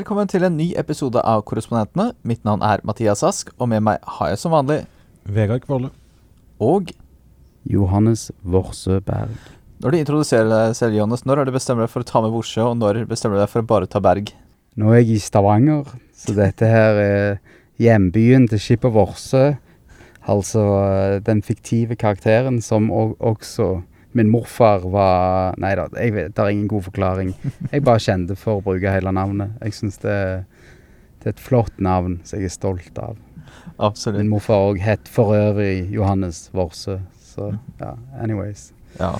Velkommen til en ny episode av Korrespondentene. Mitt navn er Mathias Ask, og med meg har jeg som vanlig Vegard Kvalle. Og Johannes Vorsø Berg. når du introduserer deg selv, Johannes, når har du bestemt deg for å ta med Vorsø, og når bestemmer du deg for å bare ta Berg? Nå er jeg i Stavanger, så dette her er hjembyen til skipet Vorsø. Altså eh, den fiktive karakteren som og, også min morfar var Nei da, jeg vet, det er ingen god forklaring. Jeg bare kjente for å bruke hele navnet. Jeg syns det, det er et flott navn som jeg er stolt av. Absolutt. Min morfar òg het for øvrig Johannes Vorsø, så ja, anyways. Ja.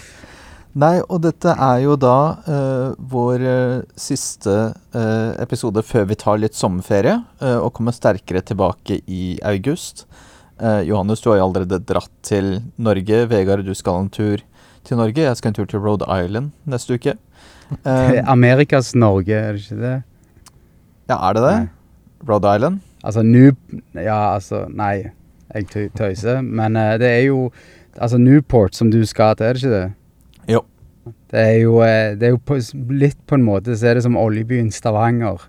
Nei, og dette er jo da uh, vår uh, siste uh, episode før vi tar litt sommerferie, og kommer sterkere tilbake i august. Johannes, du har jo allerede dratt til Norge. Vegard, du skal en tur til Norge. Jeg skal en tur til Rhode Island neste uke. Eh, Amerikas Norge, er det ikke det? ja, er det det? Nei. Rhode Island? Altså New... Ja, altså Nei, jeg tøyser. Men uh, det er jo Altså Newport som du skal til, er det ikke det? Jo. Det er jo, eh, det er jo på, litt på en måte så er det som oljebyen Stavanger.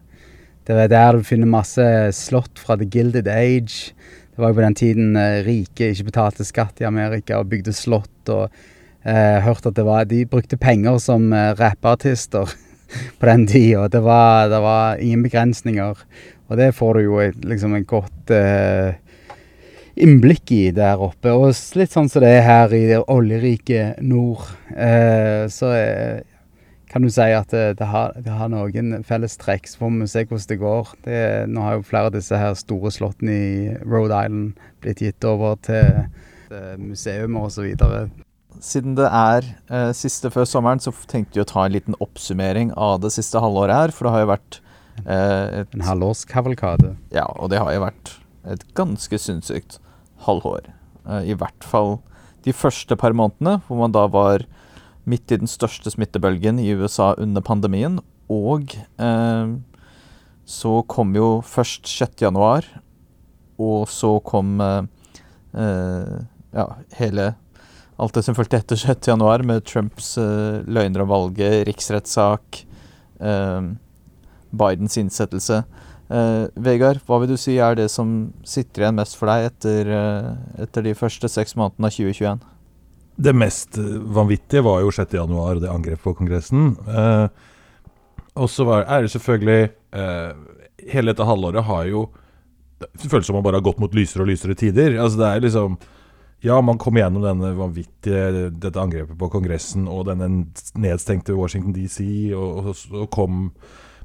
Det er der du finner masse slott fra The Gilded Age. Det var jo på den tiden eh, rike ikke betalte skatt i Amerika og bygde slott og eh, hørt at det var De brukte penger som eh, rappeartister på den tida. Det det var ingen begrensninger. Og det får du jo liksom et godt eh, innblikk i der oppe. Og litt sånn som det er her i det oljerike nord. Eh, så eh, kan du si at det, det, har, det har noen fellestrekk. Så får vi se hvordan det går. Det, nå har jo flere av disse her store slottene i Rhode Island blitt gitt over til, til museum og så videre. Siden det er eh, siste før sommeren, så tenkte vi å ta en liten oppsummering av det siste halvåret her. For det har jo vært eh, et En halvårskavalkade. Ja, og det har jo vært et ganske sinnssykt halvår. Eh, I hvert fall de første par månedene, hvor man da var midt i den største smittebølgen i USA under pandemien. Og eh, så kom jo først 6. januar, og så kom eh, eh, ja, hele Alt det som fulgte etter 6. januar, med Trumps uh, løgner om valget, riksrettssak, uh, Bidens innsettelse. Uh, Vegard, hva vil du si er det som sitter igjen mest for deg etter, etter de første seks månedene av 2021? Det mest vanvittige var jo 6. januar og det angrepet på Kongressen. Og så er det selvfølgelig Hele dette halvåret har jo Det føles som man bare har gått mot lysere og lysere tider. Altså det er liksom Ja, man kom gjennom denne vanvittige dette angrepet på Kongressen og denne nedstengte Washington DC, og, så kom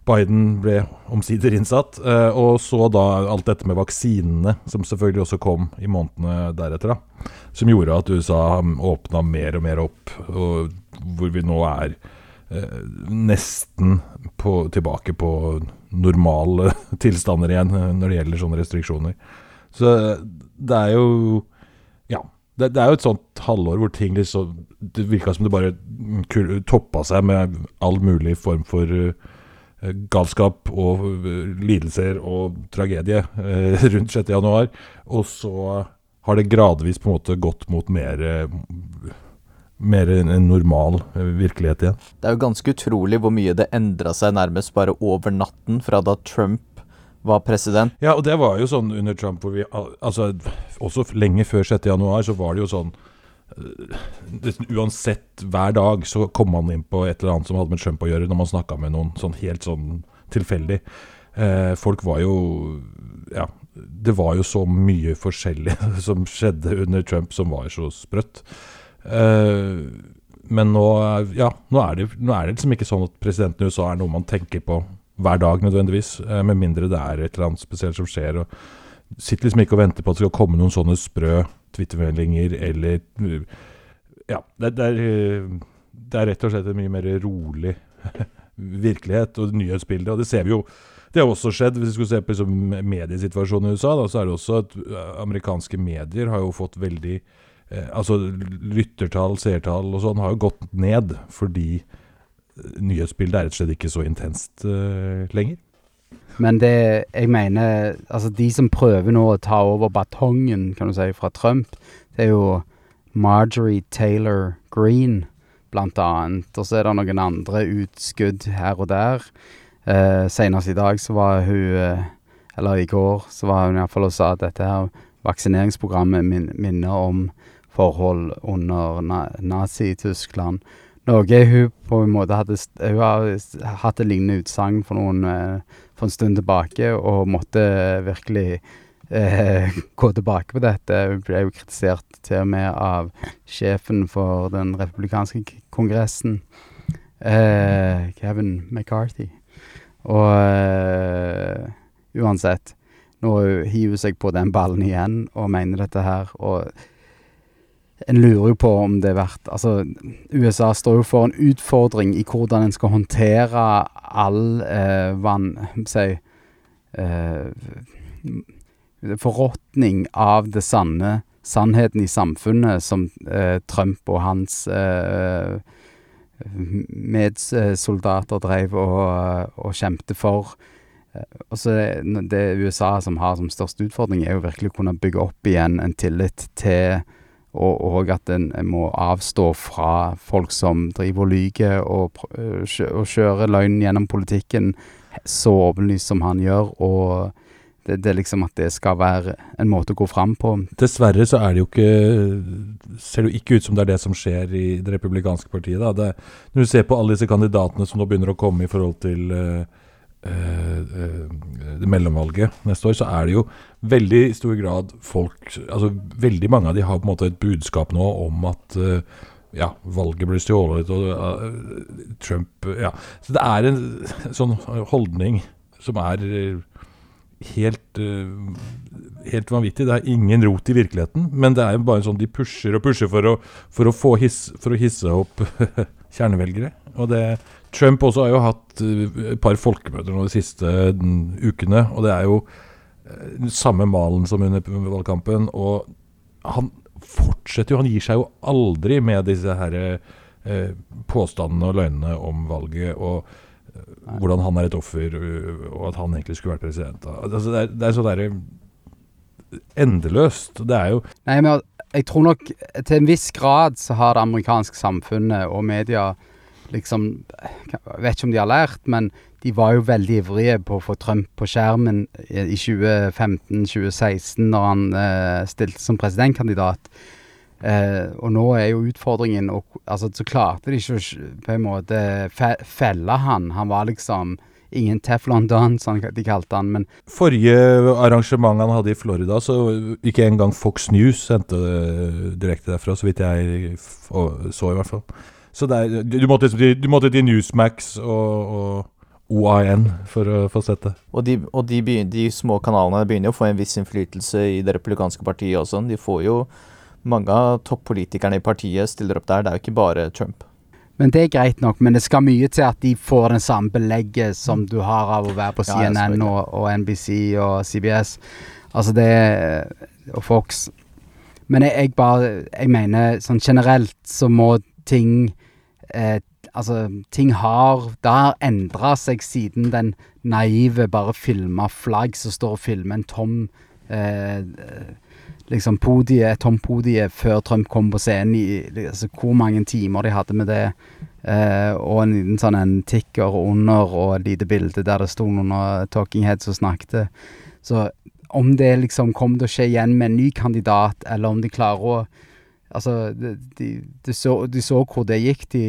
Biden ble omsider innsatt. Eh, og så da alt dette med vaksinene, som selvfølgelig også kom i månedene deretter. da Som gjorde at USA åpna mer og mer opp, og hvor vi nå er eh, nesten på, tilbake på normale tilstander igjen eh, når det gjelder sånne restriksjoner. Så eh, det er jo Ja. Det, det er jo et sånt halvår hvor ting liksom Det virka som det bare toppa seg med all mulig form for uh, galskap og uh, lidelser og tragedie uh, rundt 6. januar. Og så har det gradvis på en måte gått mot mer mer en en normal virkelighet igjen. Det er jo ganske utrolig hvor mye det endra seg nærmest bare over natten fra da Trump var president. Ja, og det var jo sånn under Trump hvor vi Altså, også lenge før 6. januar så var det jo sånn eh, nesten Uansett hver dag så kom man inn på et eller annet som hadde med Trump å gjøre, når man snakka med noen sånn helt sånn tilfeldig. Eh, folk var jo Ja, det var jo så mye forskjellig som skjedde under Trump som var så sprøtt. Eh, men nå, ja, nå, er det, nå er det liksom ikke sånn at presidenten i USA er noe man tenker på hver dag nødvendigvis, eh, med mindre det er et eller annet spesielt som skjer. og Sitter liksom ikke og venter på at det skal komme noen sånne sprø Twitter-meldinger eller uh, Ja, det, det, er, uh, det er rett og slett en mye mer rolig virkelighet og nyhetsbilde. Og det ser vi jo Det har også skjedd, hvis vi skulle se på liksom mediesituasjonen i USA, da, så er det også at amerikanske medier har jo fått veldig eh, Altså lyttertall, seertall og sånn har jo gått ned fordi eh, nyhetsbildet er rett og slett ikke så intenst uh, lenger. Men det jeg mener Altså, de som prøver nå å ta over batongen, kan du si, fra Trump, det er jo Marjorie Taylor Green, blant annet. Og så er det noen andre utskudd her og der. Uh, Senest i dag så var hun uh, Eller i går så var hun iallfall og sa at dette her vaksineringsprogrammet min, minner om forhold under na Nazi-Tyskland. Noe hun på en måte hadde Hun har hatt et lignende utsagn for, uh, for en stund tilbake, og måtte virkelig eh, gå tilbake på dette. Hun ble jo kritisert til og med av sjefen for den republikanske kongressen, eh, Kevin McCarthy. Og eh, uansett, nå hiver hun seg på den ballen igjen og mener dette her. Og en lurer jo på om det er verdt Altså, USA står jo for en utfordring i hvordan en skal håndtere all eh, vann Si eh, Forråtning av det sanne, sannheten i samfunnet som Trump og hans medsoldater drev og, og kjempet for. Og så det, det USA som har som største utfordring, er jo virkelig å kunne bygge opp igjen en tillit til og, og at en, må avstå fra folk som driver og lyver og, og kjører løgn gjennom politikken så åpenlyst som han gjør. og det, det, er liksom at det skal være en måte å gå fram på. Dessverre så er det jo ikke Ser det jo ikke ut som det er det som skjer i det republikanske partiet. da. Det, når du ser på alle disse kandidatene som nå begynner å komme i forhold til uh, mellomvalget neste år, så er det jo veldig stor grad folk altså Veldig mange av de har på en måte et budskap nå om at uh, ja, valget blir stjålet og Trump Ja. Så det er en sånn holdning som er helt, uh, helt vanvittig. Det er ingen rot i virkeligheten, men det er jo bare sånn de pusher og pusher for å, for å, his, for å hisse opp kjernevelgere. Og det, Trump også har jo hatt uh, et par folkemøter nå de siste uh, ukene, og det er jo uh, samme malen som under valgkampen. Og han fortsetter jo, han gir seg jo aldri med disse her påstandene og løgnene om valget. og hvordan han er et offer, og at han egentlig skulle vært president. Altså, det, er, det er så derre endeløst. Det er jo Nei, men jeg tror nok til en viss grad så har det amerikanske samfunnet og media liksom Jeg vet ikke om de har lært, men de var jo veldig ivrige på å få Trump på skjermen i 2015-2016, når han eh, stilte som presidentkandidat. Eh, og nå er jo utfordringen og, altså, Så klarte de ikke å på en måte fe felle han. Han var liksom ingen Teflon Don, som de kalte han. Men Forrige arrangement han hadde i Florida, så ikke engang Fox News sendte det direkte derfra, så vidt jeg så, i hvert fall. Så er, du, måtte, du, måtte, til Newsmax og, og OAN for å få sett det. Og, de, og de, de, små kanalene begynner jo å få en viss innflytelse i det republikanske partiet også. De får jo mange av toppolitikerne i partiet stiller opp der. Det er jo ikke bare Trump. Men det er greit nok, men det skal mye til at de får den samme belegget som du har av å være på CNN og, og, NBC og CBS. Altså det Og Fox. Men jeg, jeg bare Jeg mener sånn generelt så må ting eh, Altså, ting har Det har endra seg siden den naive bare filma flagg som står og filmer en tom eh, liksom podie, tom podie før Trump kom på scenen, i, altså hvor mange timer de hadde med det. Eh, og en liten sånn en tikker under og et lite bilde der det sto noen talking heads og snakket. Så om det liksom kommer til å skje igjen med en ny kandidat, eller om de klarer å Altså, de, de, de, så, de så, hvor det gikk. De,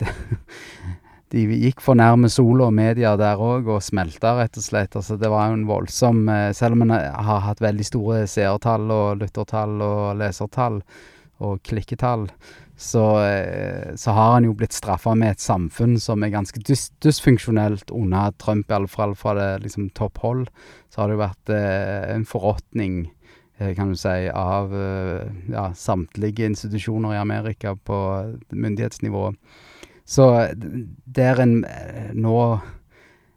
de de gikk for nærme sola og media der òg, og smelta, rett og slett. Altså, det var jo en voldsom eh, Selv om en har hatt veldig store seertall og lyttertall og lesertall og klikketall, så, eh, så har han jo blitt straffa med et samfunn som er ganske dys dysfunksjonelt under Trump, iallfall fra det liksom topphold. Så har det jo vært eh, en forråtning, eh, kan du si, av eh, ja, samtlige institusjoner i Amerika på myndighetsnivå. Så der en eh, nå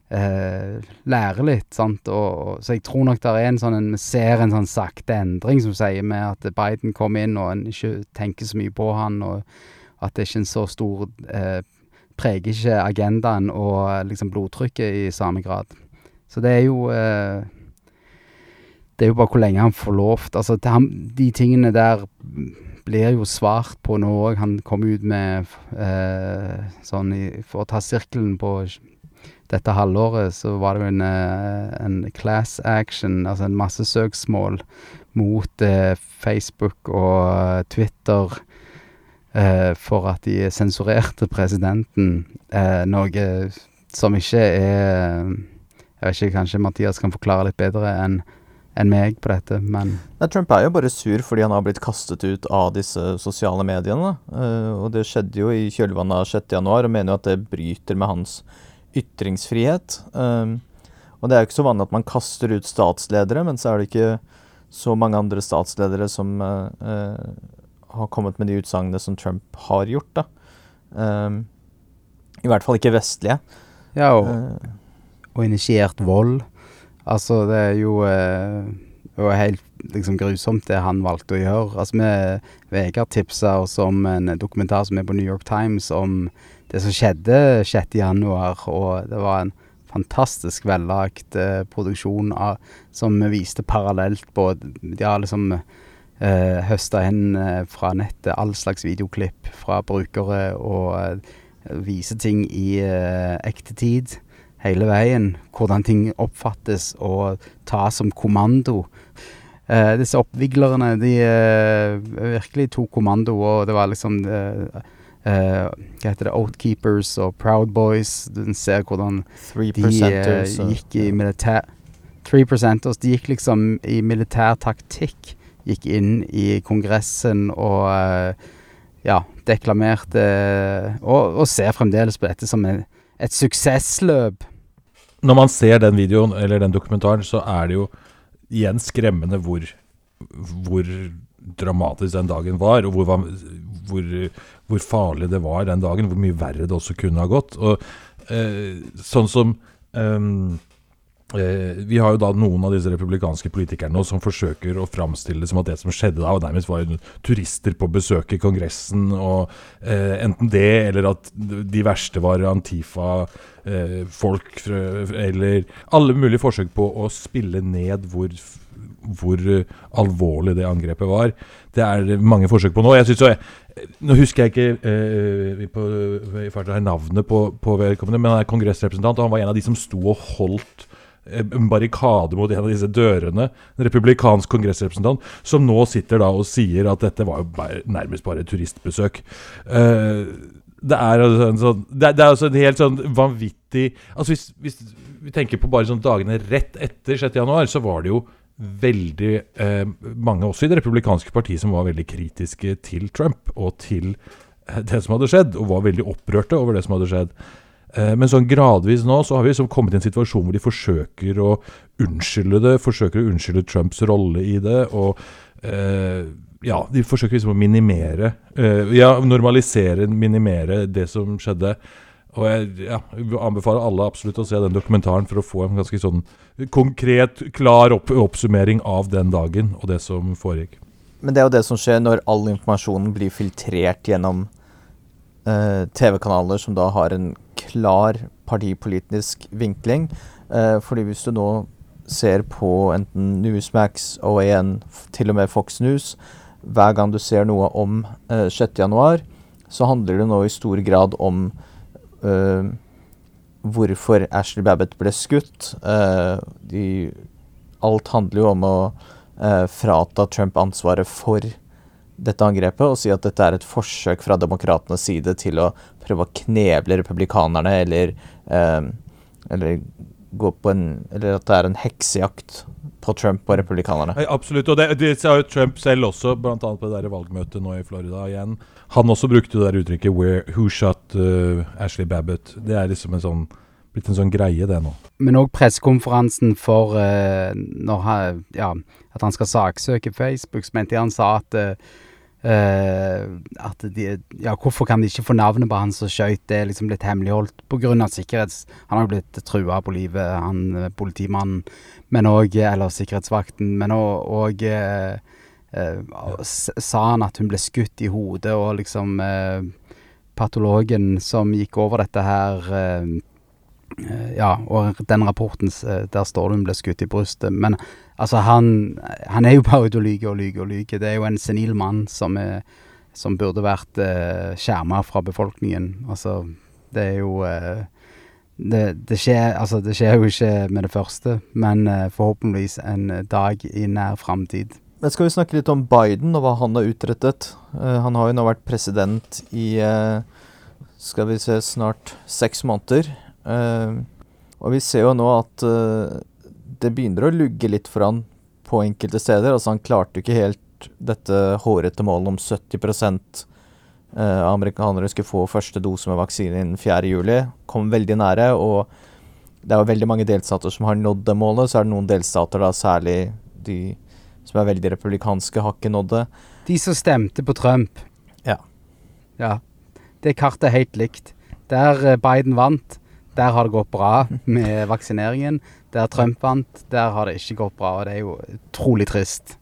eh, lærer litt, sant, og, så jeg tror nok det er en sånn en, Vi ser en sånn sakte endring, som sier med at Biden kom inn, og en ikke tenker så mye på han, og at det er ikke en så stor eh, Preger ikke agendaen og liksom blodtrykket i samme grad. Så det er jo eh, Det er jo bare hvor lenge han får lov Altså, de tingene der blir jo svart på nå òg. Han kom ut med eh, sånn i, For å ta sirkelen på dette halvåret så var det jo en, eh, en class action, altså en massesøksmål mot eh, Facebook og Twitter eh, for at de sensurerte presidenten, eh, noe som ikke er Jeg vet ikke, kanskje Mathias kan forklare litt bedre enn enn meg på dette, men Nei, Trump er jo bare sur fordi han har blitt kastet ut av disse sosiale mediene. Uh, og det skjedde jo i kjølvannet av 6.1, og mener jo at det bryter med hans ytringsfrihet. Uh, og det er jo ikke så vanlig at man kaster ut statsledere, men så er det ikke så mange andre statsledere som uh, har kommet med de utsagnene som Trump har gjort, da. I hvert fall ikke vestlige. Ja, og, og initiert vold. Altså, det er jo det var helt liksom, grusomt det han valgte å gjøre. Altså, vi, Vegard tipsa oss om en dokumentar som er på New York Times om det som skjedde 6. januar, og det var en fantastisk vellagt eh, produksjon av, som viste parallelt på De har liksom eh, høsta inn eh, fra nettet all slags videoklipp fra brukere og eh, viser ting i eh, ekte tid hele veien. Hvordan ting oppfattes og tas som kommando. Eh, disse oppviglerne, de eh, virkelig tok kommando, og det var liksom eh, eh Hva heter det? Outkeepers og Proud Boys. Du ser hvordan de eh, gikk i militær... Three percenters. De gikk liksom i militær taktikk. Gikk inn i Kongressen og eh, ja, deklamerte og, og ser fremdeles på dette som en et suksessløp. Når man ser den videoen, eller den dokumentaren, så er det jo igjen skremmende hvor, hvor dramatisk den dagen var, og hvor, hvor, hvor, farlig det var den dagen. Hvor mye verre det også kunne ha gått. Og eh, sånn som Eh, vi har jo da noen av disse republikanske politikerne som forsøker å framstille det som at det som skjedde da, nærmest var turister på besøk i Kongressen. og eh, Enten det, eller at de verste var Antifa-folk, eh, eller alle mulige forsøk på å spille ned hvor, hvor alvorlig det angrepet var. Det er mange forsøk på nå. Jeg synes jo, nå husker jeg ikke eh, på, her navnet på, på vedkommende, men han er kongressrepresentant, og han var en av de som sto og holdt Eh, en barrikade mot en av disse dørene. En republikansk kongressrepresentant som nå sitter da og sier at dette var jo bare, nærmest bare turistbesøk. Uh, det er, altså en sånn, det, det er altså en helt sånn vanvittig Altså hvis, hvis, vi tenker på bare sånn dagene rett etter 6.1, så var det jo veldig eh, mange også i det republikanske partiet som var veldig kritiske til Trump og til det som hadde skjedd, og var veldig opprørte over det som hadde skjedd. Eh, men sånn gradvis nå så har vi liksom kommet i en situasjon hvor de forsøker å unnskylde det. Forsøker å unnskylde Trumps rolle i det. Og eh, ja, de forsøker liksom å minimere eh, Ja, normalisere, minimere det som skjedde. Og jeg ja, anbefaler alle absolutt å se den dokumentaren for å få en ganske sånn konkret, klar opp oppsummering av den dagen og det som foregikk. Men det er jo det som skjer når all informasjonen blir filtrert gjennom eh, TV-kanaler som da har en klar partipolitisk vinkling. Eh, fordi hvis du nå ser på enten Newsmax, OAN, til og med Fox News, hver gang du ser noe om eh, 6.1, så handler det nå i stor grad om eh, hvorfor Ashley Babbitt ble skutt. Eh, de, alt handler jo om å eh, frata Trump ansvaret for dette angrepet og si at dette er et forsøk fra demokratenes side til å prøve å kneble republikanerne eller, eh, eller gå på en Eller at det er en heksejakt på Trump og republikanerne. Ja, absolutt. Og det, det sa jo Trump selv også, bl.a. på det der valgmøtet nå i Florida igjen. Han også brukte det der uttrykket Where, 'Who shot uh, Ashley Babbitt?' Det er liksom en sånn blitt en sånn greie, det nå. Men òg pressekonferansen for uh, når han, ja, at han skal saksøke Facebook, så mente han sa at Uh, at de, ja, hvorfor kan de ikke få navnet på han som skøyt? Det er liksom blitt hemmeligholdt pga. sikkerhets... Han har blitt trua på livet, han eh, politimannen, men òg Eller sikkerhetsvakten. Men òg sa han at hun ble skutt i hodet, og liksom Patologen som gikk over dette her Ja, og den rapporten, der står det hun ble skutt i brystet. Men Altså, han, han er jo bare ute og lyver og lyver og lyver. Det er jo en senil mann som, er, som burde vært eh, skjerma fra befolkningen. Altså, det er jo eh, det, det, skjer, altså, det skjer jo ikke med det første, men uh, forhåpentligvis en dag i nær framtid. Men skal vi snakke litt om Biden og hva han har utrettet? Uh, han har jo nå vært president i uh, skal vi se snart seks måneder. og vi ser jo nå at det begynner å lugge litt for han på enkelte steder. Altså Han klarte jo ikke helt dette hårete målet om 70 eh, amerikanere skulle få første dose med vaksine innen 4.7. Kom veldig nære. og det er jo veldig mange delstater som har nådd det målet. Så er det noen delstater, da, særlig de som er veldig republikanske, har ikke nådd det. De som stemte på Trump. Ja. Ja. Det kartet er helt likt. Der eh, Biden vant, der har det gått bra med vaksineringen. Der Trump vant, der har det ikke gått bra. Og det er jo utrolig trist,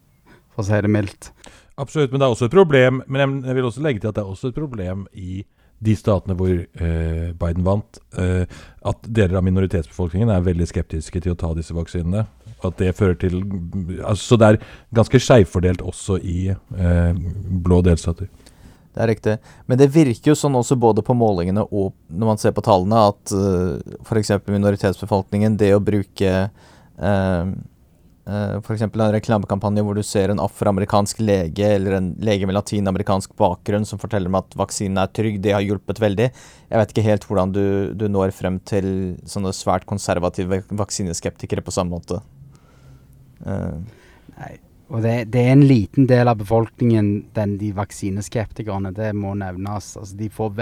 for å si det mildt. Absolutt, men det er også et problem Men jeg vil også legge til at det er også et problem i de statene hvor eh, Biden vant, eh, at deler av minoritetsbefolkningen er veldig skeptiske til å ta disse vaksinene. At det fører til altså, Så det er ganske skeivfordelt også i eh, blå delstater. Det er riktig. Men det virker jo sånn også både på målingene og når man ser på tallene, at uh, eh, f.eks. minoritetsbefolkningen, det å bruke uh, uh, f.eks. en reklamekampanje hvor du ser en afroamerikansk lege eller en lege med latinamerikansk bakgrunn som forteller meg at vaksinen er trygg, det har hjulpet veldig. Jeg vet ikke helt hvordan du, du når frem til sånne svært konservative vaksineskeptikere på samme måte. Uh. Nei. Og det, det, er en liten del av befolkningen, den, de vaksineskeptikerne, det må nevnes. Altså, de får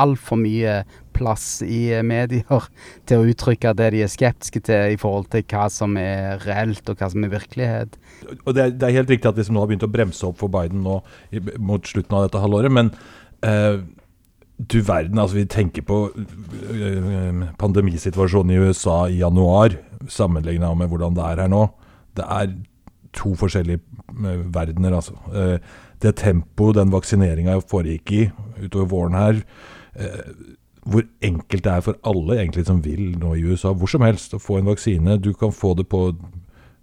altfor mye plass i eh, medier til å uttrykke det de er skeptiske til i forhold til hva som er reelt og hva som er virkelighet. Og Det er, det er helt riktig at de som nå har begynt å bremse opp for Biden nå mot slutten av dette halvåret, men uh, du verden, altså vi tenker på uh, pandemisituasjonen i USA i januar, sammenligna med hvordan det er her nå. Det er to forskjellige eh, verdener, altså. Eh, det tempoet den vaksineringa foregikk i utover våren her, eh, hvor enkelt det er for alle egentlig som vil nå i USA, hvor som helst, å få en vaksine. Du kan få det på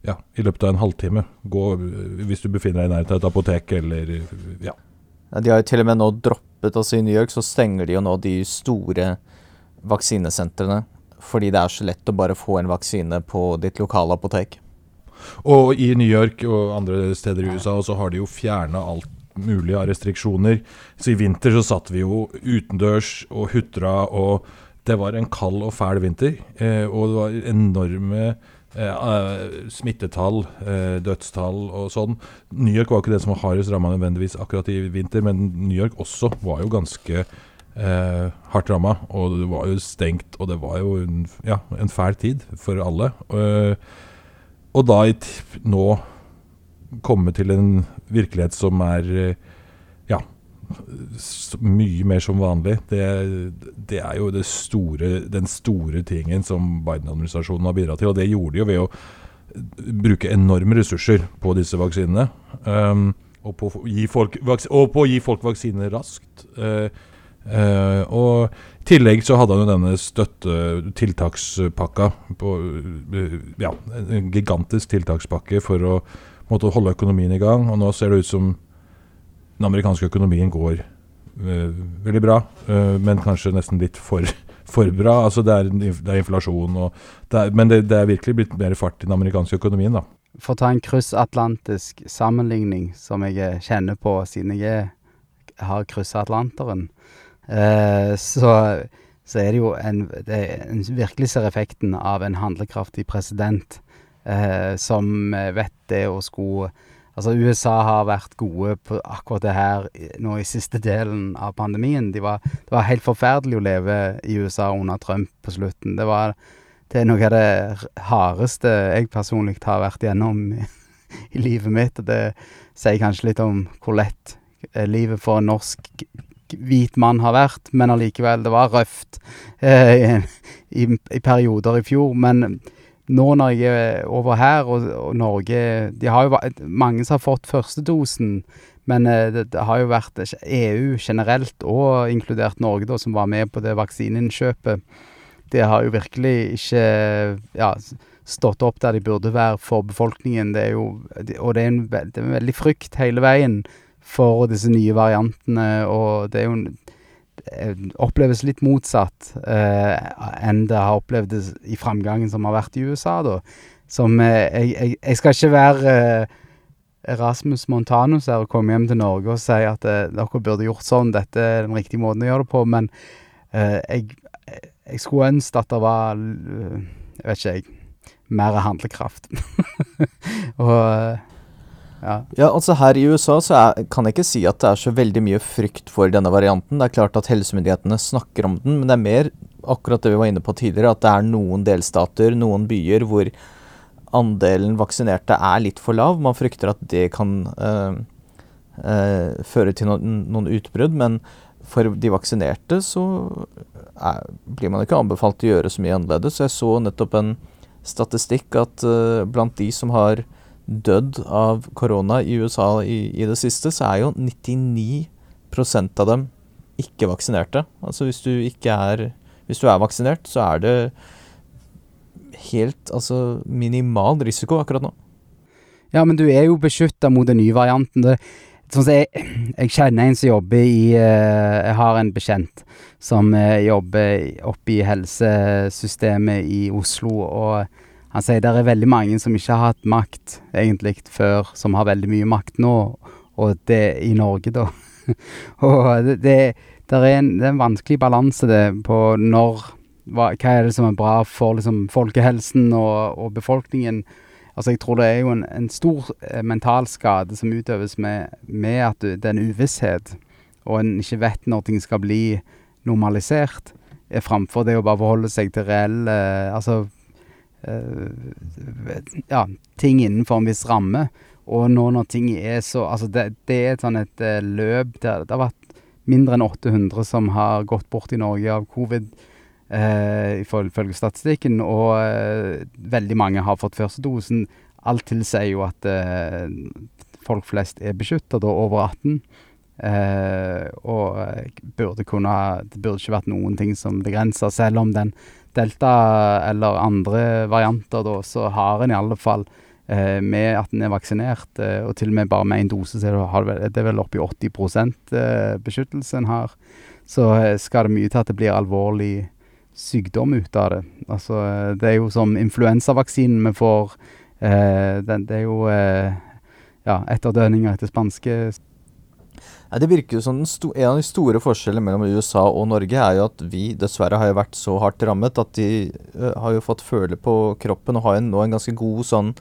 ja, i løpet av en halvtime. Gå hvis du befinner deg i nærheten av et apotek eller ja. De har jo til og med nå droppet altså I New York så stenger de jo nå de store vaksinesentrene fordi det er så lett å bare få en vaksine på ditt lokale apotek. Og i New York og andre steder i USA så har de jo fjerna alt mulig av restriksjoner. Så i vinter så satt vi jo utendørs og hutra, og det var en kald og fæl vinter. Eh, og det var enorme eh, smittetall, eh, dødstall og sånn. New York var ikke det som var hardest ramma nødvendigvis akkurat i vinter, men New York også var jo ganske eh, hardt ramma. Og det var jo stengt, og det var jo en, ja, en fæl tid for alle. Uh, og da nå komme til en virkelighet som er eh, ja, mye mer som vanlig. Det, det er jo det store, den store tingen som Biden-administrasjonen har bidratt til. Og det gjorde de jo ved å bruke enorme ressurser på disse vaksinene. Um, og, på folk, og, på å gi folk vaksiner raskt. Uh, Uh, og tillegg så hadde han jo denne støttetiltakspakka uh, Ja, en gigantisk tiltakspakke for å måtte holde økonomien i gang. Og nå ser det ut som den amerikanske økonomien går uh, veldig bra, men kanskje nesten litt for, for bra. Altså det er, det er inflasjon og det er, Men det, det, er virkelig blitt mer fart i den amerikanske økonomien, da. For å ta en kryssatlantisk sammenligning som jeg kjenner på siden jeg har kryssa Atlanteren så, så, er det jo en, det en virkelig ser effekten av en handlekraftig president eh, som vet det å skulle Altså, USA har vært gode på akkurat det her nå i siste delen av pandemien. De var, det var helt forferdelig å leve i USA under Trump på slutten. Det, var, det er noe av det hardeste jeg personlig har vært gjennom i, i livet mitt. Og det sier kanskje litt om hvor lett livet for en norsk hvit mann har vært, men allikevel, det var røft eh, i, i, perioder i fjor. Men nå når jeg er over her, og, og Norge De har jo mange som har fått førstedosen, men eh, det, det, har jo vært EU generelt, og inkludert Norge, da, som var med på det vaksineinnkjøpet. Det har jo virkelig ikke ja, stått opp der de burde være for befolkningen. Det jo, og det er en, det er en veldig frykt hele veien for disse nye variantene, og det er jo det oppleves litt motsatt eh, enn det har opplevdes i framgangen som har vært i USA, da. Som eh, jeg, jeg, skal ikke være eh, Erasmus Montanus her og komme hjem til Norge og si at eh, dere burde gjort sånn, dette er den riktige måten å gjøre det på, men eh, jeg, jeg skulle ønske at det var Jeg vet ikke, jeg. Mer handlekraft. og eh, ja. Altså Her i USA så er, kan jeg ikke si at det er så veldig mye frykt for denne varianten. Det er klart at helsemyndighetene snakker om den, men det er mer akkurat det vi var inne på tidligere, at det er noen delstater, noen byer, hvor andelen vaksinerte er litt for lav. Man frykter at det kan øh, øh, føre til noen, noen utbrudd, men for de vaksinerte så er, blir man ikke anbefalt å gjøre så mye annerledes. Jeg så nettopp en statistikk at øh, blant de som har dødd av korona i USA i, i det siste, så er jo 99% av dem ikke vaksinerte. Altså hvis du ikke er Hvis du er vaksinert, så er det helt altså minimal risiko akkurat nå. Ja, men du er jo beskytta mot den nye varianten. Det, sånn jeg, jeg kjenner en som jobber i eh, Jeg har en bekjent som eh, jobber oppe i helsesystemet i Oslo, og han sier det er veldig mange som ikke har hatt makt egentlig før, som har veldig mye makt nå, og det i Norge, da. og det, det, er en, det er en vanskelig balanse det på når hva, hva er det som er bra for liksom, folkehelsen og, og befolkningen? Altså, jeg tror det er jo en, en stor eh, mental skade som utøves med, med at det er en uvisshet, og en ikke vet når ting skal bli normalisert, framfor det å bare forholde seg til reell eh, Altså ja, ting innenfor en viss ramme. Og nå når ting er så Altså, det, det er et sånn et eh, løp der det har vært mindre enn 800 som har gått bort i Norge av covid eh, ifølge statistikken, og eh, veldig mange har fått førstedosen. Alt tilsier jo at eh, folk flest er beskytta, da over 18. Eh, og eh, burde kunne Det burde ikke vært noen ting som begrenser, selv om den delta eller andre varianter, da, så har en i alle fall eh, med at en er vaksinert, eh, og til og med bare med én dose, så er det, det, er vel oppi 80 eh, beskyttelse en har. Så eh, skal det mye til at det blir alvorlig sykdom ut av det. Altså, eh, det er jo som influensavaksinen vi får eh, den, Det er jo eh, ja, etterdønninger etter spanske det virker jo som En av de store forskjellene mellom USA og Norge er jo at vi dessverre har jo vært så hardt rammet at de har jo fått føle på kroppen og har jo nå en ganske god sånn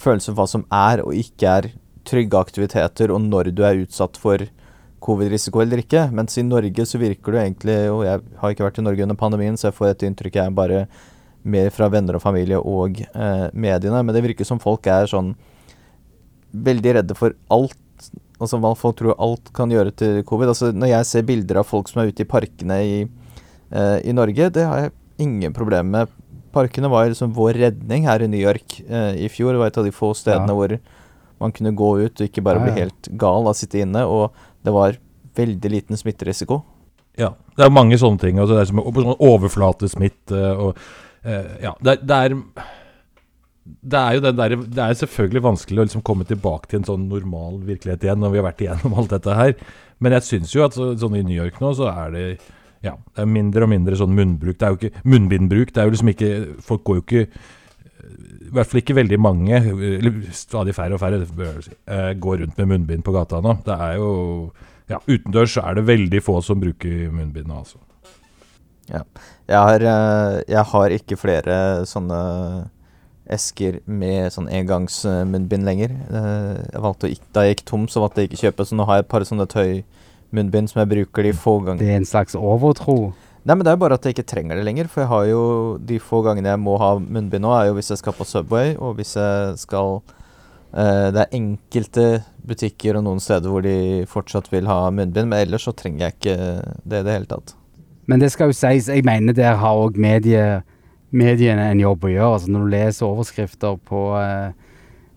følelse for hva som er og ikke er trygge aktiviteter, og når du er utsatt for covid-risiko eller ikke. Mens i Norge så virker det egentlig Og jeg har ikke vært i Norge under pandemien, så jeg får et inntrykk jeg bare mer fra venner og familie og eh, mediene. Men det virker som folk er sånn veldig redde for alt Altså hva folk tror alt kan gjøre til covid. Altså Når jeg ser bilder av folk som er ute i parkene i, eh, i Norge, det har jeg ingen problemer med. Parkene var liksom vår redning her i New York eh, i fjor. Det var et av de få stedene Ja. hvor man kunne gå ut og ikke bare bli helt gal av å sitte inne. Og det var veldig liten smitterisiko. Ja, det er mange sånne ting. Altså det er som sånn overflatesmitte og eh, Ja, det, det er det er jo det, der, det er selvfølgelig vanskelig å liksom komme tilbake til en sånn normal virkelighet igjen når vi har vært igjennom alt dette her. Men jeg syns jo at så, sånn i New York nå, så er det ja, det er mindre og mindre sånn munnbruk. Det er jo ikke munnbindbruk. Det er jo liksom ikke Folk går jo ikke I hvert fall ikke veldig mange, eller stadig færre og færre, eh, går rundt med munnbind på gata nå. Det er jo Ja, utendørs er det veldig få som bruker munnbind nå, altså. Jeg har, eh, jeg har ikke flere sånne esker med sånn engangsmunnbind lenger. Eh, Jeg valgte å ikke, da jeg gikk tom, så valgte jeg ikke kjøpe, så nå har jeg et par sånne tøymunnbind som jeg bruker de få ganger. Det er en slags overtro. Nei, men det er bare at jeg ikke trenger det lenger, for jeg har jo de få gangene jeg må ha munnbind nå, er jo hvis jeg skal på Subway, og hvis jeg skal uh, Det er enkelte butikker og noen steder hvor de fortsatt vil ha munnbind, men ellers så trenger jeg ikke det i det hele tatt. Men det skal jo sies, jeg mener der har òg medie, mediene en jobb å gjøre. Altså når du leser overskrifter på eh,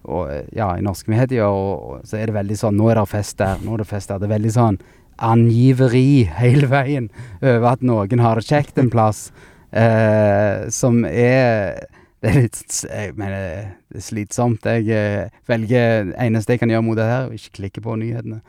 og, eh, ja, i norske medier, og, og, så er det veldig sånn Nå er det fest der, nå er det fest der. Det er veldig sånn angiveri hele veien over at noen har det kjekt en plass. Eh, som er det er litt Jeg mener, det er slitsomt. Jeg eh, velger Eneste jeg kan gjøre mot det her, er ikke klikke på nyhetene.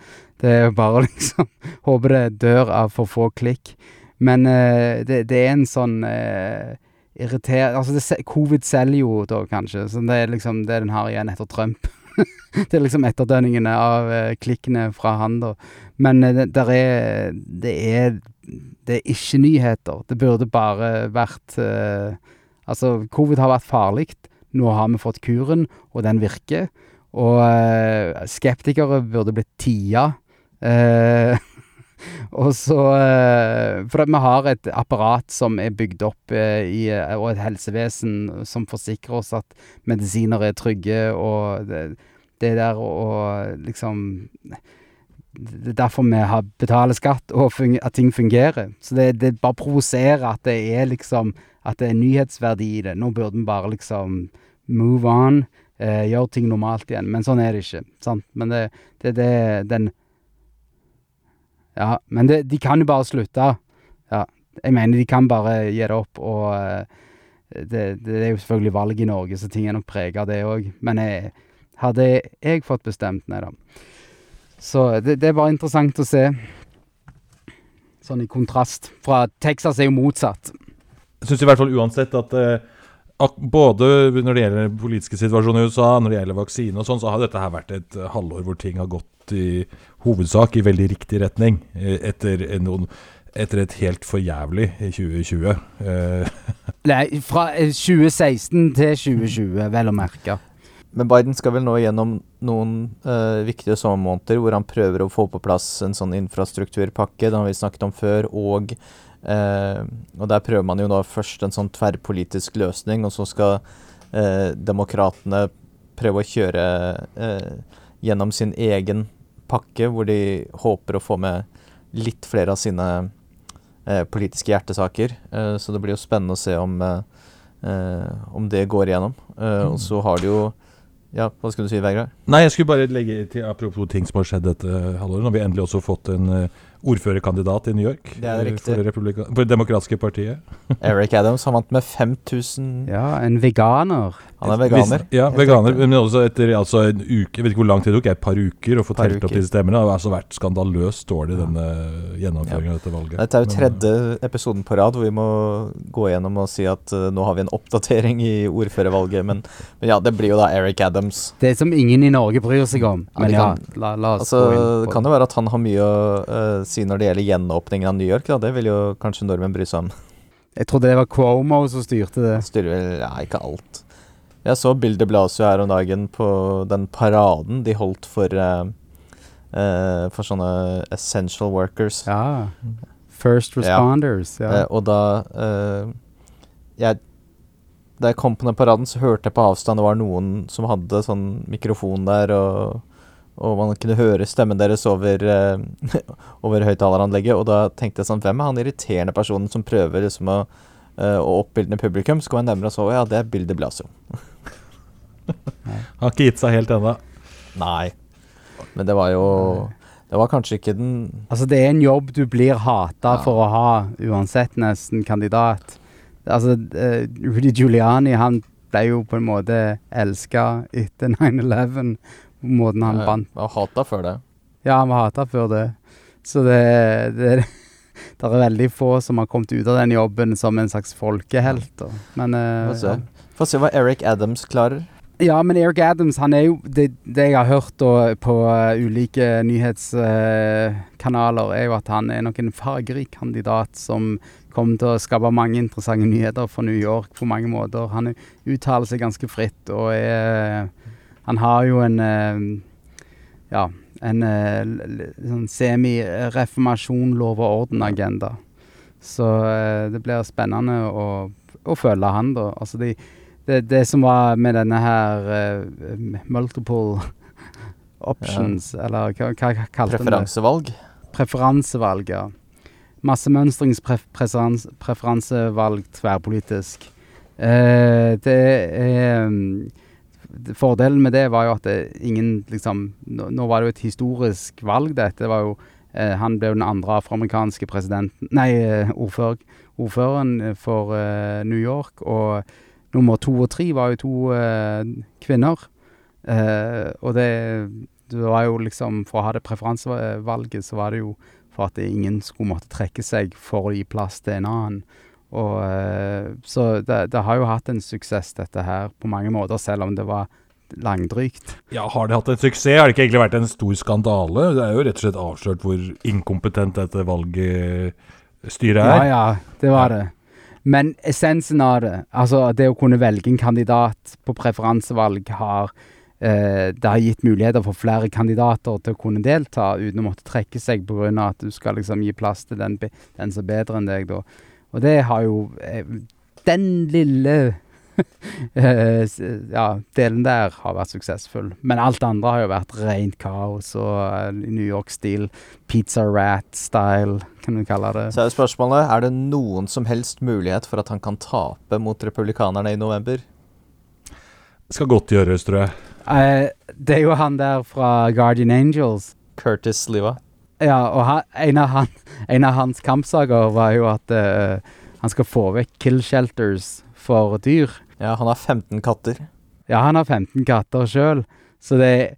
Det er bare liksom Håpe det dør av for få klikk. Men eh, det, det er en sånn uh, irriter... Altså, det, covid selger jo da, kanskje. Så det er liksom det den har igjen etter Trump. det er liksom etterdønningene av eh, klikkene fra han, da. Men eh, det, er, det er Det er ikke nyheter. Det burde bare vært eh, Altså, covid har vært farlig. Nå har vi fått kuren, og den virker. Og eh, skeptikere burde blitt tia. Eh, og så eh, For at vi har et apparat som er bygd opp eh, i eh, Og et helsevesen som forsikrer oss at medisiner er trygge, og det, det der å liksom Det er derfor vi har betaler skatt, og at ting fungerer. Så det, det bare provoserer at det er liksom At det er nyhetsverdi i det. Nå burde vi bare liksom move on. Eh, gjøre ting normalt igjen. Men sånn er det ikke. Sant? Men det det den Ja, men det, de kan jo bare slutte. Ja. Jeg mener de kan bare gi det opp, og eh, det, det er jo selvfølgelig valg i Norge, så ting er nok prega av det òg. Men jeg, hadde jeg fått bestemt, nei da. Så det, det er bare interessant å se. Sånn i kontrast. Fra Texas er jo motsatt. Jeg syns i hvert fall uansett at eh, både når det gjelder politiske situasjonen i USA, når det gjelder vaksine og sånn, så har dette her vært et eh, halvår hvor ting har gått i hovedsak i veldig riktig retning. eh, Etter, noen, etter et helt forjævlig 2020. Eh, Nei, fra eh, 2016 til 2020, vel å merke. Men Biden skal vel nå gjennom noen uh, viktige sommermåneder hvor han prøver å få på plass en sånn infrastrukturpakke, det har vi snakket om før, og, uh, og der prøver man jo nå først en sånn tverrpolitisk løsning, og så skal uh, demokratene prøve å kjøre uh, gjennom sin egen pakke, hvor de håper å få med litt flere av sine eh, politiske hjertesaker. Eh, så det blir jo spennende å se om, eh, om det går igjennom. Eh, Og så har de jo Ja, hva skulle du si, Vegard? Nei, jeg skulle bare legge til apropos ting som har skjedd dette halvåret. Nå har vi endelig også fått en eh, ordførerkandidat i New York. Det er riktig. For for det demokratiske partiet. Eric Adams han vant med 5000 Ja, en veganer. Han er veganer. Hvis, ja, veganer. Men også etter altså, en uke Jeg vet ikke hvor lang tid det tok, et par uker å få telt opp disse stemmene. Det har altså vært skandaløst dårlig, denne gjennomføringen av dette valget. Dette er jo Men, tredje episoden på rad hvor vi må gå gjennom og si at uh, nå har vi en oppdatering i ordførervalget. Men, men ja, det blir jo da Eric Adams. Det som ingen i Norge bryr seg om. Ja, Men det ja, kan- la, la oss Altså, gå inn Det på kan jo være at han har mye å uh, si når det gjelder gjenåpningen av New York. Da. Det vil jo kanskje nordmenn bry seg om. Jeg trodde det var Cuomo som styrte det. Han styrer vel ja, ikke alt. Jeg så bildet de Blasio her om dagen på den paraden de holdt for uh, uh, For sånne essential workers. Ja. First responders. Ja. Eh, og da jeg, Da jeg kom på den paraden, så hørte jeg på avstand det var noen som hadde sånn mikrofon der, og, og man kunne høre stemmen deres over, uh, over høyttaleranlegget. Og da tenkte jeg sånn Hvem er han irriterende personen som prøver liksom å, og oppbildende publikum? Så kom jeg nærmere og så ja, det er Bilde Blasio. Har ikke gitt seg helt ennå. Nei. Men det var jo Det var kanskje ikke den Altså, det er en jobb du blir hata Ja. for å ha, uansett nesten kandidat. Altså, eh, Rudy Giuliani, han ble jo på en måte elska etter 9-11. Måten han bandt var hata før det. Ja, han var hata før det. Så det, det Det er veldig få som har kommet ut av den jobben som en slags folkehelt. da. Men eh, Få se. Få se hva Eric Adams klarer. Ja, men Eric Adams, han er jo Det, det jeg har hørt da på eh, ulike nyhetskanaler, er jo at han er nok en fargerik kandidat som kommer til å skape mange interessante nyheter for New York på mange måter. Han er- uttaler seg ganske fritt og er Han har jo en eh, Ja, en eh, sånn semi-reformasjon, lov og orden-agenda. Så eh, det blir spennende å, å følge han, da. Altså de det, det som var med denne her eh, multiple options, eller hva, hva kalte han det? Preferansevalg. Preferansevalg, ja. Massemønstringspreferansevalg tverrpolitisk. Eh, det er mm, Fordelen med det var jo at det ingen liksom Nå, nå var det jo et historisk valg, dette. Det var jo eh, Han ble jo den andre afroamerikanske presidenten Nei, eh, ordfører, ordføreren for eh, New York. Og nummer to og tre var jo to eh, kvinner. Eh, og det, det var jo liksom For å ha det preferansevalget, så var det jo for at ingen skulle måtte trekke seg for å gi plass til en annen. Og, eh, så det, det har jo hatt en suksess, dette her, på mange måter, selv om det var langdrygt. Ja, Har det hatt en suksess? Har det ikke egentlig vært en stor skandale? Det er jo rett og slett avslørt hvor inkompetent dette valgstyret er. Ja, ja, det var det. Men essensen av det, altså det å kunne velge en kandidat på preferansevalg, har eh, det har gitt muligheter for flere kandidater til å kunne delta uten å måtte trekke seg pga. at du skal liksom gi plass til den, den som er bedre enn deg, da. Og det har jo eh, Den lille ja, delen der har vært suksessfull. Men alt andre har jo vært rent kaos og eh, New York-stil, pizza rat-style, kan du kalle det. Så er spørsmålet er det noen som helst mulighet for at han kan tape mot republikanerne i november. Skal godt gjøres, tror jeg. Uh, det er jo han der fra Guardian Angels. Curtis Liva. Ja, og han, en, av han, en av hans kampsaker var jo at uh, han skal få vekk kill shelters for dyr. Ja, han har 15 katter. Ja, han har 15 katter sjøl, så det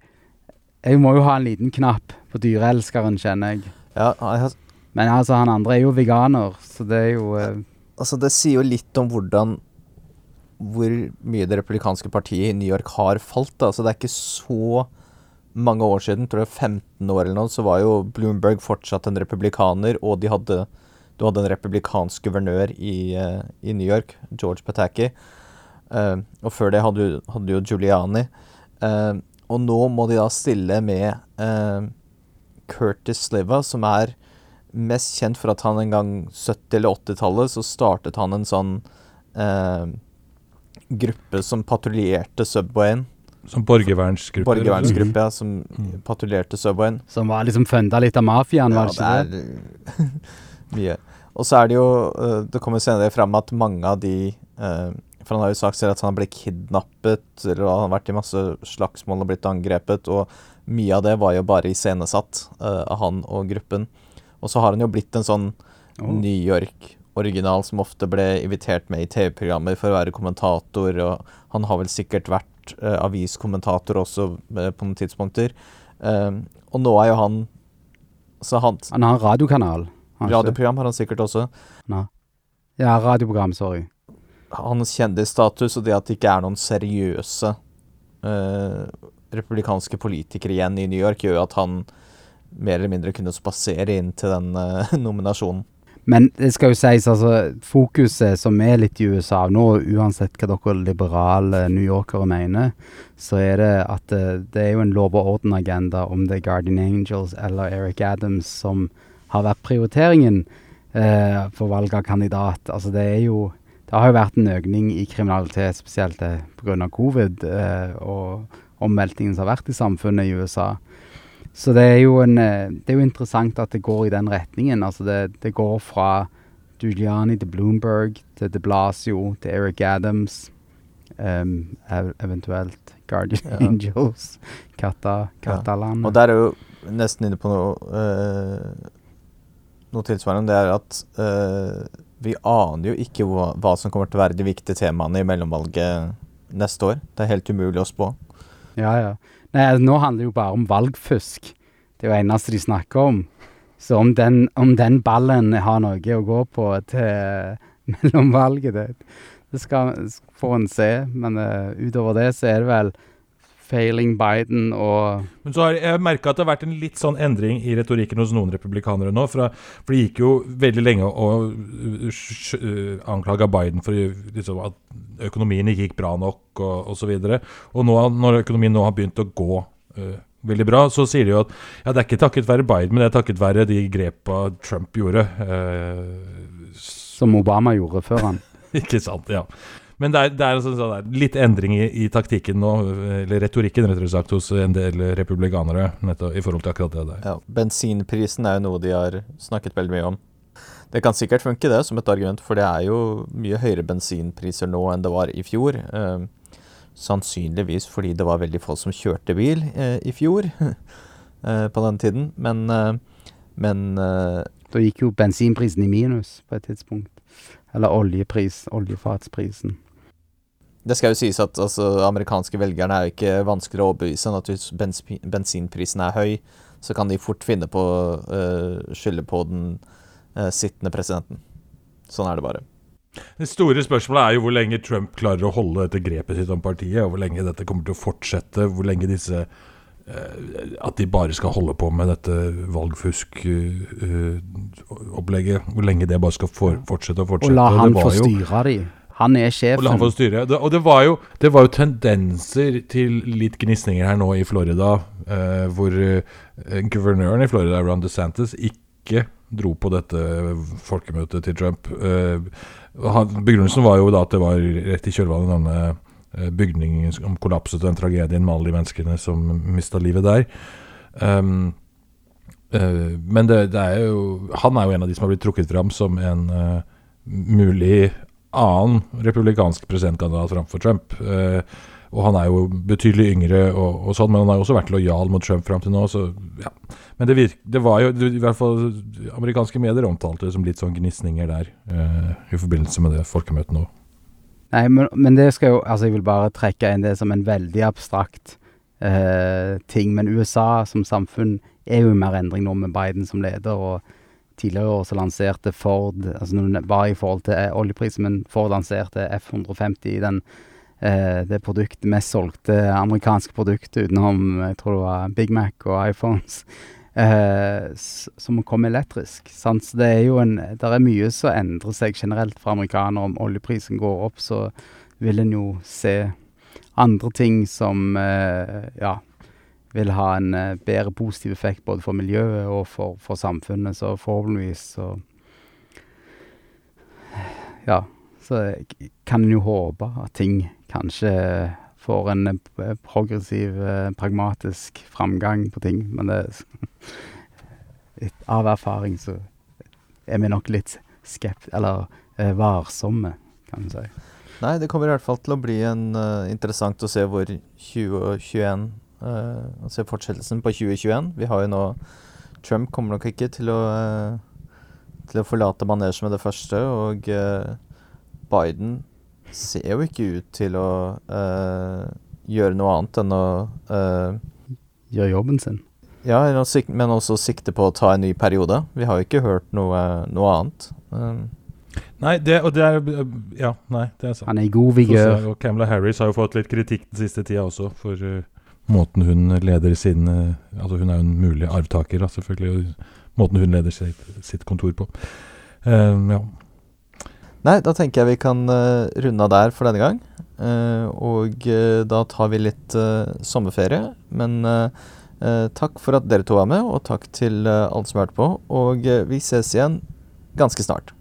Jeg må jo ha en liten knapp på dyreelskeren, kjenner jeg. Ja, jeg- Men altså, han andre er jo veganer, så det er jo eh, altså det sier jo litt om hvordan hvor mye det republikanske partiet i New York har falt. Da. Altså det er ikke så mange år siden, tror jeg 15 år eller noe, så var jo Bloomberg fortsatt en republikaner, og de hadde, du hadde en republikansk guvernør i, eh, i New York, George Pataki. Eh, og før det hadde, du- hadde jo Giuliani. Uh, og nå må de da stille med uh, Curtis Sliva, som er mest kjent for at han en gang 70- eller 80-tallet så startet han en sånn eh, gruppe som patruljerte Subwayen. Som borgervernsgruppe. Borgervernsgruppe, ja, som Mm. patruljerte Subwayen. Som var liksom funda litt av mafiaen, var det ikke det? mye. Og så er det jo Det kommer senere fram at mange av de eh, For han har jo sagt selv at han har blitt kidnappet, eller han har vært i masse slagsmål og blitt angrepet, og mye av det var jo bare iscenesatt uh, av han og gruppen. Og så har han jo blitt en sånn oh. New York-original som ofte ble invitert med i TV-programmer for å være kommentator, og han har vel sikkert vært uh, aviskommentator også uh, på noen tidspunkter. Uh, og nå er jo han Så han Han har en radiokanal. Radioprogram har han sikkert også. Ja, radioprogram, sorry. Hans kjendisstatus og det at det ikke er noen seriøse eh, republikanske politikere igjen i New York, gjør at han mer eller mindre kunne spasere inn til den eh, nominasjonen. Men det skal jo sies, altså, fokuset som er litt i USA nå, uansett hva dere liberale New Yorkere mener, så er det at eh, det er jo en lov og orden-agenda om det er Guardian Angels eller Eric Adams som har vært prioriteringen eh, for valg av kandidat. Altså det er jo Det har jo vært en økning i kriminalitet, spesielt eh, pga. covid eh, og omveltningen som har vært i samfunnet i USA. Så det er jo en eh, Det er jo interessant at det går i den retningen. Altså det, det går fra Giuliani til Bloomberg til de Blasio til Eric Adams. um, eventuelt Guardian Ja. Angels. Katta, Ja. Og der er jo nesten inne på noe, uh, noe tilsvarende. Det er at eh, vi aner jo ikke hva, hva som kommer til å være de viktige temaene i mellomvalget neste år. Det er helt umulig å spå. Ja, ja. Nei, altså, nå handler det jo bare om valgfusk. Det er jo eneste de snakker om. Så om den, om den ballen har noe å gå på til mellomvalget, det, det skal, får en se. Men uh, utover det så er det vel failing Biden og Men så har jeg merka at det har vært en litt sånn endring i retorikken hos noen republikanere nå. For, for det gikk jo veldig lenge å uh, anklage Biden for liksom, at økonomien ikke gikk bra nok og osv. Og, så og nå, når økonomien nå har begynt å gå uh, veldig bra, så sier de jo at ja, det er ikke takket være Biden, men det er takket være de grepa Trump gjorde. Uh, Som Obama gjorde før han. ikke sant, ja. Men det er, det er sånn, sånn der, litt endring i, i taktikken nå, eller retorikken rettere sagt, hos en del republikanere nettopp, i forhold til akkurat det der. Ja, bensinprisen er jo noe de har snakket veldig mye om. Det kan sikkert funke det som et argument, for det er jo mye høyere bensinpriser nå enn det var i fjor. Eh, sannsynligvis fordi det var veldig få som kjørte bil eh, i fjor eh, på den tiden. Men, eh, men eh, Da gikk jo bensinprisen i minus på et tidspunkt. Eller oljepris, oljefatsprisen. Det skal jo sies at altså, amerikanske velgerne er jo ikke vanskeligere å overbevise enn at hvis bens bensinprisen er høy, så kan de fort finne på å uh, skylde på den uh, sittende presidenten. Sånn er det bare. Det store spørsmålet er jo hvor lenge Trump klarer å holde dette grepet sitt om partiet, og hvor lenge dette kommer til å fortsette. Hvor lenge disse uh, At de bare skal holde på med dette valgfuskopplegget. Uh, uh, hvor lenge det bare skal for, fortsette og fortsette. Og la han få styre de. Han er sjefen. Og la han få styre. Det, og det var, jo, det var, jo, tendenser til litt gnisninger her nå i Florida, eh, hvor uh, guvernøren i Florida, Ron DeSantis, ikke dro på dette folkemøtet til Trump. Eh, begrunnelsen var jo da at det var rett i kjølvannet denne bygningen som kollapset, den tragedien med alle de menneskene som mista livet der. Um, men det, det, er jo Han er jo en av de som har blitt trukket fram som en mulig annen republikansk presidentkandidat framfor Trump. Eh, og han er jo betydelig yngre, og, og, sånn, men han har jo også vært lojal mot Trump fram til nå. Så, ja. Men det, virk, det, var jo i hvert fall Amerikanske medier omtalte det som litt sånn gnisninger der eh, i forbindelse med det folkemøtet nå. Nei, men, men, det skal jo Altså, jeg vil bare trekke inn det som en veldig abstrakt eh, ting. Men USA som samfunn er jo i mer endring nå med Biden som leder. og Tidligere år så lanserte Ford altså Bare i forhold til oljepris, oljeprisen, men Ford lanserte F150, den, eh, det produkt, mest solgte amerikanske produktet utenom jeg tror det var Big Mac og iPhones, eh, som kom elektrisk. Sant? Så det er jo en der er mye som endrer seg generelt for amerikanere. Om oljeprisen går opp, så vil en jo se andre ting som eh, Ja vil ha en uh, bedre positiv effekt både for miljøet og for, for samfunnet. Så forhåpentligvis så Ja, så kan en jo håpe at ting kanskje får en uh, progressiv, uh, pragmatisk framgang på ting. Men det Av erfaring så er vi nok litt skept... Eller varsomme, kan vi si. Nei, det kommer i hvert fall til å bli en, interessant å se hvor 2021 Uh, og se fortsettelsen på 2021. Vi har jo nå Trump kommer nok ikke til å, uh, til å forlate manesjen med det første, og uh, Biden ser jo ikke ut til å gjøre noe annet enn å Gjøre jobben sin. Ja, men også sikte på å ta en ny periode. Vi har jo ikke hørt noe, noe annet. Um, Nei, det, og det er Ja, nei, det er sant. Han er i god vigør. Og Camilla Harris har jo fått litt kritikk den siste tida også, for uh, måten hun leder sin eh, Altså hun er jo en mulig arvtaker, da, selvfølgelig. Måten hun leder sitt, sitt kontor på. Uh, ja. Nei, da tenker jeg vi kan uh, runde av der for denne gang. Uh, og da tar vi litt sommerferie. Men takk for at dere to var med, og takk til alle som hørte på. Og vi ses igjen ganske snart.